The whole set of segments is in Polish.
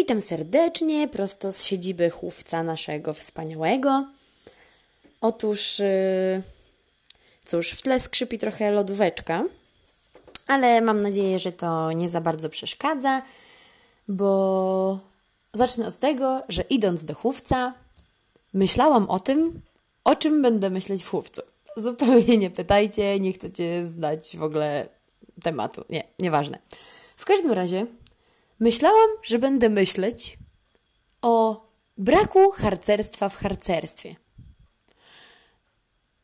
Witam serdecznie, prosto z siedziby chówca naszego wspaniałego. Otóż, yy, cóż, w tle skrzypi trochę lodóweczka, ale mam nadzieję, że to nie za bardzo przeszkadza, bo zacznę od tego, że idąc do chówca, myślałam o tym, o czym będę myśleć w chówcu. Zupełnie nie pytajcie, nie chcecie znać w ogóle tematu. Nie, nieważne. W każdym razie myślałam, że będę myśleć o braku harcerstwa w harcerstwie.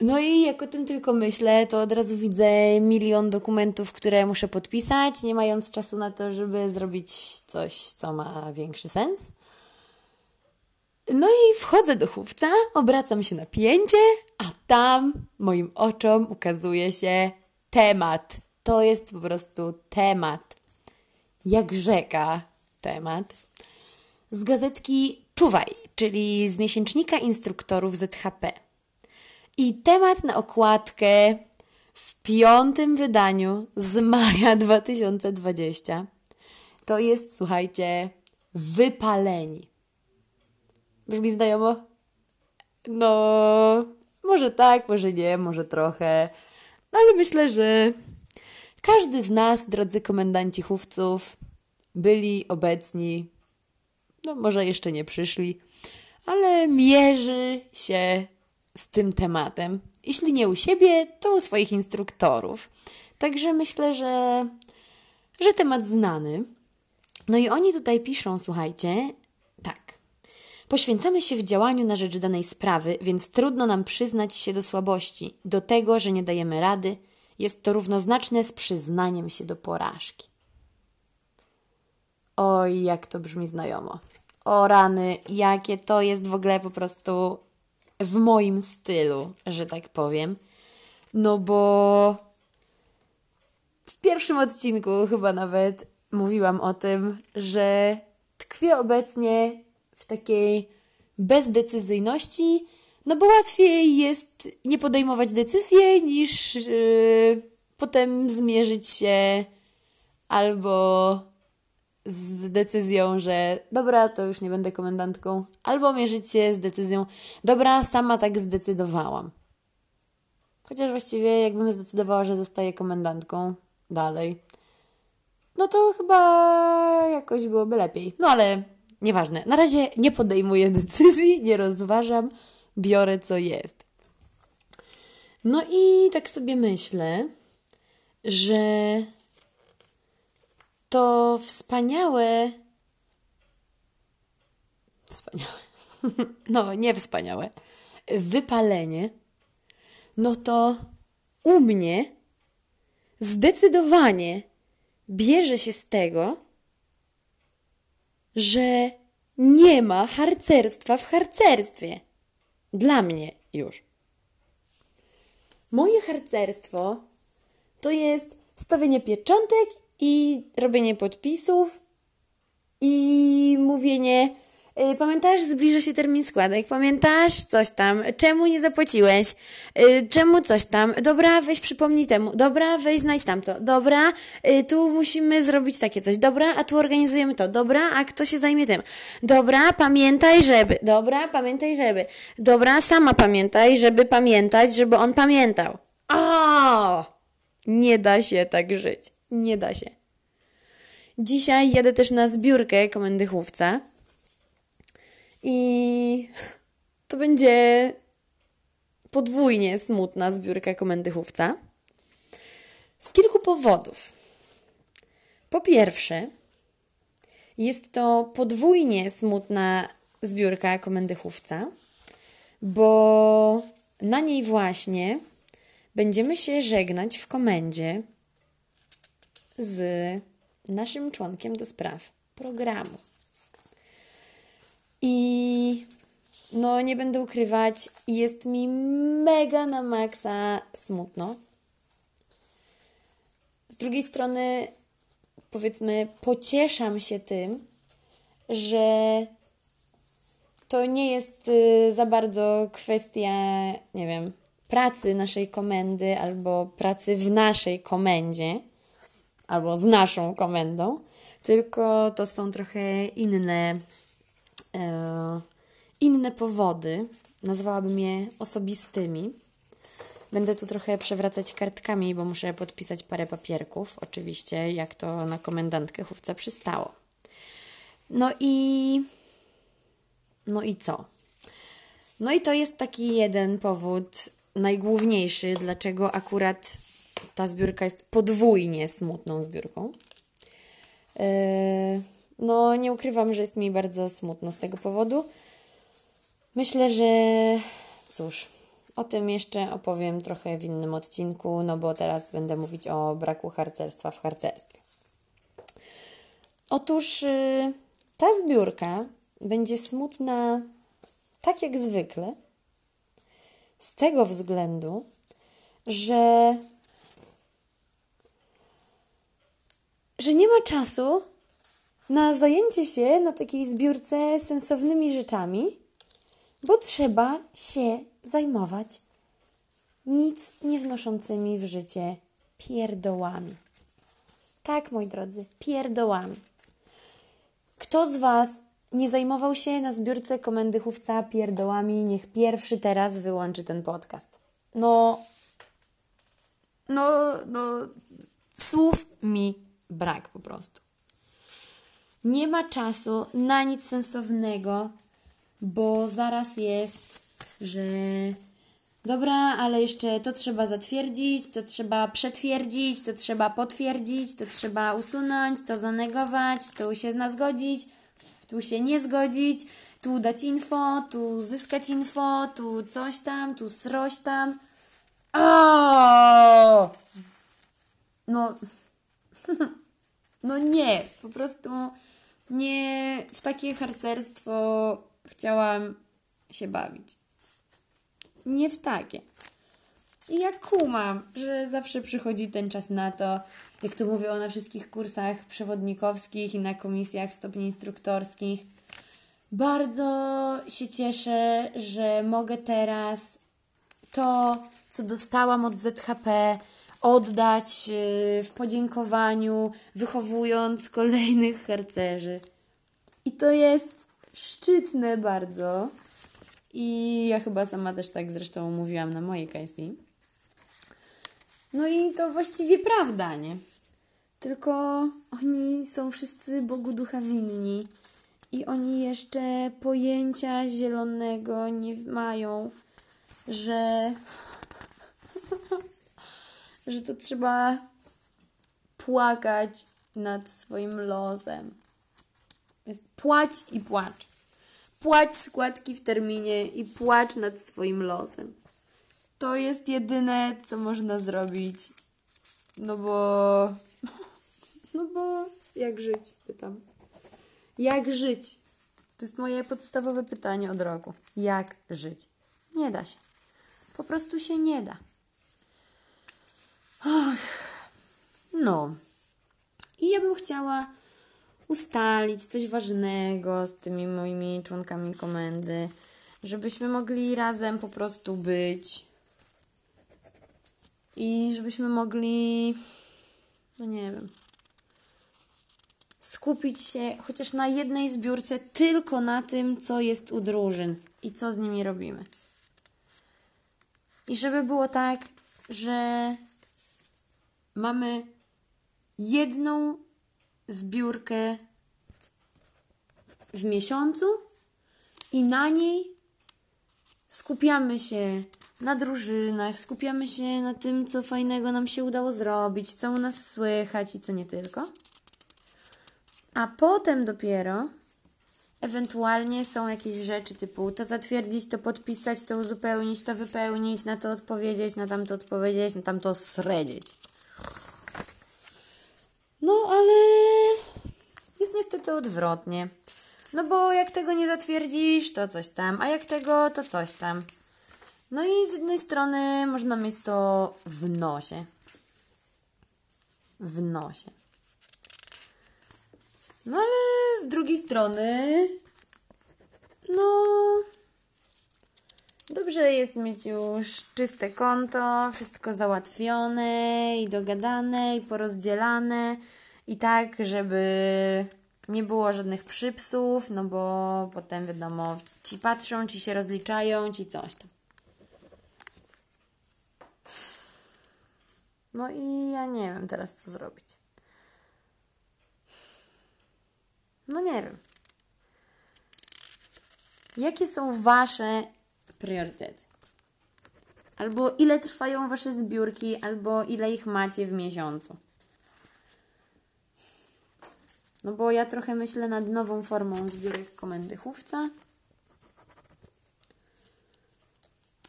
No i jak o tym tylko myślę, to od razu widzę milion dokumentów, które muszę podpisać, nie mając czasu na to, żeby zrobić coś, co ma większy sens. No i wchodzę do chówca, obracam się na pięcie, a tam moim oczom ukazuje się temat. To jest po prostu temat. Jak rzeka temat. Z gazetki Czuwaj, czyli z miesięcznika instruktorów ZHP. I temat na okładkę w piątym wydaniu z maja 2020 to jest, słuchajcie, wypaleni. Brzmi znajomo? No, może tak, może nie, może trochę, ale myślę, że każdy z nas, drodzy komendanci chówców, byli obecni, no może jeszcze nie przyszli, ale mierzy się z tym tematem. Jeśli nie u siebie, to u swoich instruktorów. Także myślę, że, że temat znany. No i oni tutaj piszą, słuchajcie, tak. Poświęcamy się w działaniu na rzecz danej sprawy, więc trudno nam przyznać się do słabości, do tego, że nie dajemy rady. Jest to równoznaczne z przyznaniem się do porażki. Oj, jak to brzmi znajomo. O rany, jakie to jest w ogóle po prostu w moim stylu, że tak powiem. No bo w pierwszym odcinku chyba nawet mówiłam o tym, że tkwię obecnie w takiej bezdecyzyjności, no bo łatwiej jest nie podejmować decyzji niż yy, potem zmierzyć się albo z decyzją, że dobra, to już nie będę komendantką, albo mierzyć się z decyzją, dobra, sama tak zdecydowałam. Chociaż właściwie jakbym zdecydowała, że zostaję komendantką dalej, no to chyba jakoś byłoby lepiej. No ale nieważne. Na razie nie podejmuję decyzji, nie rozważam, biorę co jest. No i tak sobie myślę, że to wspaniałe. Wspaniałe. No, nie wspaniałe. Wypalenie. No to u mnie zdecydowanie bierze się z tego, że nie ma harcerstwa w harcerstwie. Dla mnie już. Moje harcerstwo to jest stawienie pieczątek i robienie podpisów i mówienie Pamiętasz, zbliża się termin składek. Pamiętasz coś tam? Czemu nie zapłaciłeś? Y, czemu coś tam? Dobra, weź przypomnij temu. Dobra, weź znajdź tamto. Dobra, y, tu musimy zrobić takie coś. Dobra, a tu organizujemy to. Dobra, a kto się zajmie tym? Dobra, pamiętaj, żeby. Dobra, pamiętaj, żeby. Dobra, sama pamiętaj, żeby pamiętać, żeby on pamiętał. O! Nie da się tak żyć. Nie da się. Dzisiaj jadę też na zbiórkę komendy chówca. I to będzie podwójnie smutna zbiórka komendy chówca. Z kilku powodów. Po pierwsze, jest to podwójnie smutna zbiórka komendy chówca, bo na niej właśnie będziemy się żegnać w komendzie z naszym członkiem do spraw programu. I no, nie będę ukrywać, jest mi mega na maksa smutno. Z drugiej strony, powiedzmy, pocieszam się tym, że to nie jest y, za bardzo kwestia, nie wiem, pracy naszej komendy albo pracy w naszej komendzie albo z naszą komendą, Tylko to są trochę inne, inne powody. Nazwałabym je osobistymi. Będę tu trochę przewracać kartkami, bo muszę podpisać parę papierków, oczywiście, jak to na komendantkę chówce przystało. No i. No i co? No i to jest taki jeden powód, najgłówniejszy, dlaczego akurat ta zbiórka jest podwójnie smutną zbiórką. Yy, no, nie ukrywam, że jest mi bardzo smutno z tego powodu. Myślę, że cóż, o tym jeszcze opowiem trochę w innym odcinku, no bo teraz będę mówić o braku harcerstwa w harcerstwie. Otóż yy, ta zbiórka będzie smutna tak jak zwykle, z tego względu, że, że nie ma czasu na zajęcie się na takiej zbiórce sensownymi rzeczami, bo trzeba się zajmować nic nie wnoszącymi w życie pierdołami. Tak, moi drodzy, pierdołami. Kto z Was nie zajmował się na zbiórce komendy chówca pierdołami, niech pierwszy teraz wyłączy ten podcast. No, no, no, słów mi brak po prostu. Nie ma czasu na nic sensownego, bo zaraz jest, że dobra, ale jeszcze to trzeba zatwierdzić, to trzeba przetwierdzić, to trzeba potwierdzić, to trzeba usunąć, to zanegować, to się na zgodzić, tu się nie zgodzić, tu dać info, tu zyskać info, tu coś tam, tu sroś tam. O! No, no nie, po prostu nie w takie harcerstwo chciałam się bawić. Nie w takie. I ja kumam, że zawsze przychodzi ten czas na to, jak to mówią na wszystkich kursach przewodnikowskich i na komisjach stopni instruktorskich. Bardzo się cieszę, że mogę teraz to, co dostałam od ZHP, oddać y, w podziękowaniu, wychowując kolejnych harcerzy. I to jest szczytne bardzo. I ja chyba sama też tak zresztą mówiłam na mojej KSI. No i to właściwie prawda, nie? Tylko oni są wszyscy Bogu ducha winni i oni jeszcze pojęcia zielonego nie mają, że że to trzeba płakać nad swoim losem. Jest płać i płacz. Płać składki w terminie i płacz nad swoim losem. To jest jedyne, co można zrobić. No bo. No bo jak żyć? Pytam. Jak żyć? To jest moje podstawowe pytanie od roku. Jak żyć? Nie da się. Po prostu się nie da. Och. No. I ja bym chciała ustalić coś ważnego z tymi moimi członkami komendy, żebyśmy mogli razem po prostu być i żebyśmy mogli, no nie wiem, skupić się chociaż na jednej zbiórce tylko na tym, co jest u drużyn i co z nimi robimy. I żeby było tak, że mamy jedną zbiórkę w miesiącu i na niej skupiamy się na drużynach, skupiamy się na tym, co fajnego nam się udało zrobić, co u nas słychać i co nie tylko. A potem dopiero ewentualnie są jakieś rzeczy typu to zatwierdzić, to podpisać, to uzupełnić, to wypełnić, na to odpowiedzieć, na tamto odpowiedzieć, na tamto sredzieć. No, ale jest niestety odwrotnie. No bo jak tego nie zatwierdzisz, to coś tam, a jak tego, to coś tam. No i z jednej strony można mieć to w nosie. W nosie. No ale z drugiej strony, no. Dobrze jest mieć już czyste konto, wszystko załatwione i dogadane i porozdzielane I tak, żeby nie było żadnych przypsów, no bo potem wiadomo, ci patrzą, ci się rozliczają, ci coś tam. No i ja nie wiem teraz, co zrobić. No nie wiem. Jakie są Wasze priorytety? Albo ile trwają Wasze zbiórki, albo ile ich macie w miesiącu. No bo ja trochę myślę nad nową formą zbiórek komendy chówca.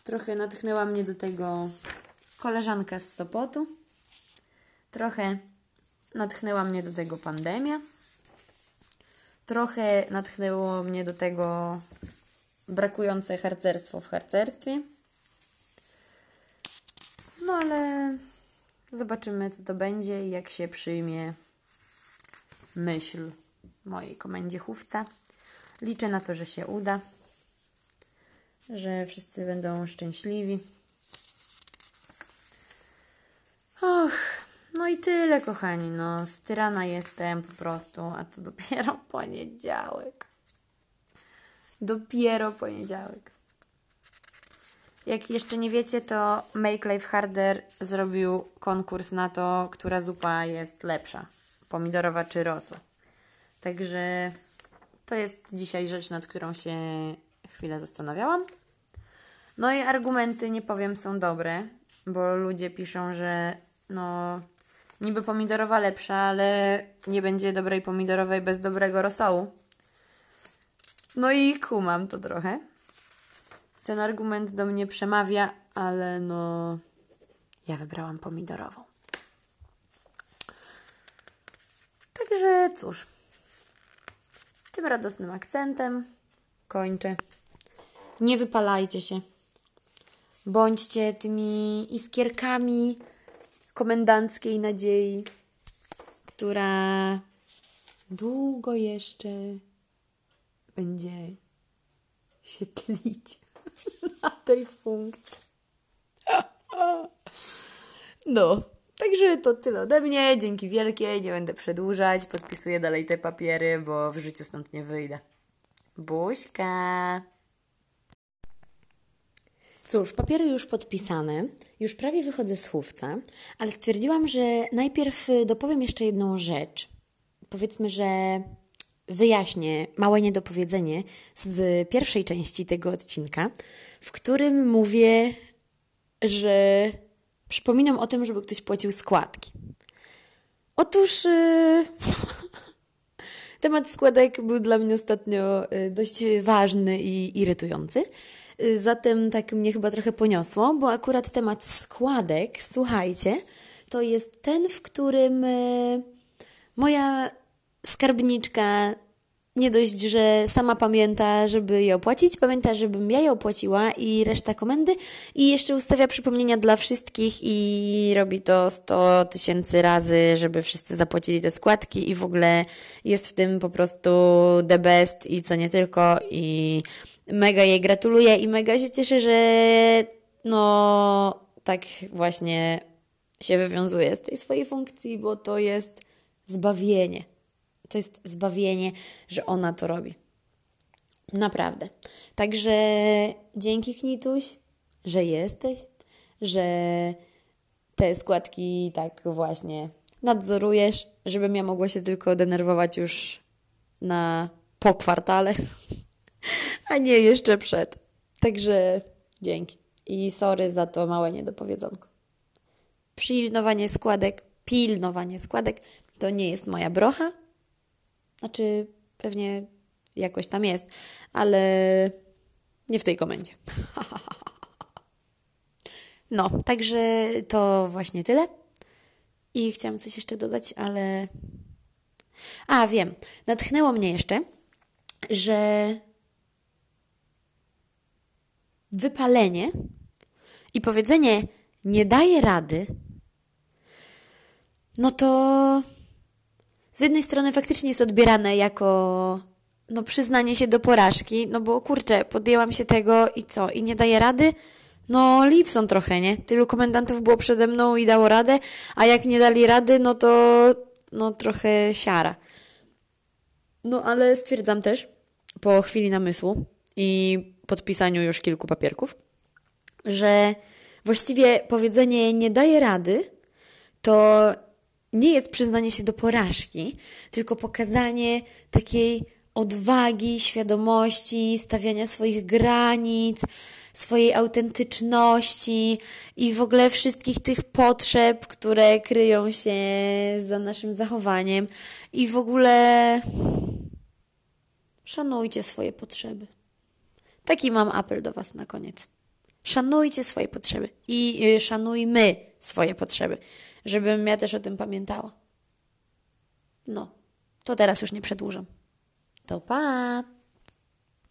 Trochę natchnęła mnie do tego koleżanka z Sopotu. Trochę natchnęła mnie do tego pandemia. Trochę natchnęło mnie do tego brakujące harcerstwo w harcerstwie. No ale zobaczymy, co to będzie i jak się przyjmie myśl mojej komendzie chówca. Liczę na to, że się uda, że wszyscy będą szczęśliwi. Och, no i tyle, kochani. No, styrana jestem po prostu, a to dopiero poniedziałek. Dopiero poniedziałek. Jak jeszcze nie wiecie, to Make Life Harder zrobił konkurs na to, która zupa jest lepsza. Pomidorowa czy rosła. Także to jest dzisiaj rzecz, nad którą się chwilę zastanawiałam. No i argumenty, nie powiem, są dobre, bo ludzie piszą, że no niby pomidorowa lepsza, ale nie będzie dobrej pomidorowej bez dobrego rosołu. No i kumam to trochę. Ten argument do mnie przemawia, ale no ja wybrałam pomidorową. Także cóż, tym radosnym akcentem kończę. Nie wypalajcie się. Bądźcie tymi iskierkami komendanckiej nadziei, która długo jeszcze będzie się tlić na tej funkcji. No, także to tyle ode mnie. Dzięki wielkie, nie będę przedłużać. Podpisuję dalej te papiery, bo w życiu stąd nie wyjdę. Buźka! Cóż, papiery już podpisane, już prawie wychodzę z chówca, ale stwierdziłam, że najpierw dopowiem jeszcze jedną rzecz. Powiedzmy, że wyjaśnię małe niedopowiedzenie z pierwszej części tego odcinka, w którym mówię, że przypominam o tym, żeby ktoś płacił składki. Otóż yy, temat składek był dla mnie ostatnio yy, dość ważny i irytujący. Yy, zatem tak mnie chyba trochę poniosło, bo akurat temat składek, słuchajcie, to jest ten, w którym yy, moja skarbniczka nie dość, że sama pamięta, żeby je opłacić, pamięta, żebym ja je opłaciła i reszta komendy i jeszcze ustawia przypomnienia dla wszystkich i robi to 100 tysięcy razy, żeby wszyscy zapłacili te składki i w ogóle jest w tym po prostu the best i co nie tylko i mega jej gratuluję i mega się cieszę, że no tak właśnie się wywiązuje z tej swojej funkcji, bo to jest zbawienie. To jest zbawienie, że ona to robi. Naprawdę. Także dzięki Knituś, że jesteś, że te składki tak właśnie nadzorujesz, żebym ja mogła się tylko denerwować już na po kwartale, a nie jeszcze przed. Także dzięki. I sorry za to małe niedopowiedzonko. Pilnowanie składek, pilnowanie składek to nie jest moja brocha, znaczy, pewnie jakoś tam jest, ale nie w tej komendzie. No, także to właśnie tyle. I chciałam coś jeszcze dodać, ale. A, wiem. Natchnęło mnie jeszcze, że wypalenie i powiedzenie nie daje rady, no to z jednej strony faktycznie jest odbierane jako no, przyznanie się do porażki, no bo kurczę, podjęłam się tego i co, i nie daję rady? No, Lipson trochę, nie? Tylu komendantów było przede mną i dało radę, a jak nie dali rady, no to no trochę siara. No ale stwierdzam też, po chwili namysłu i podpisaniu już kilku papierków, że właściwie powiedzenie nie daje rady to nie jest przyznanie się do porażki, tylko pokazanie takiej odwagi, świadomości, stawiania swoich granic, swojej autentyczności i w ogóle wszystkich tych potrzeb, które kryją się za naszym zachowaniem i w ogóle szanujcie swoje potrzeby. Taki mam apel do Was na koniec. Szanujcie swoje potrzeby i y, szanujmy swoje potrzeby, żebym ja też o tym pamiętała. No, to teraz już nie przedłużam. To pa!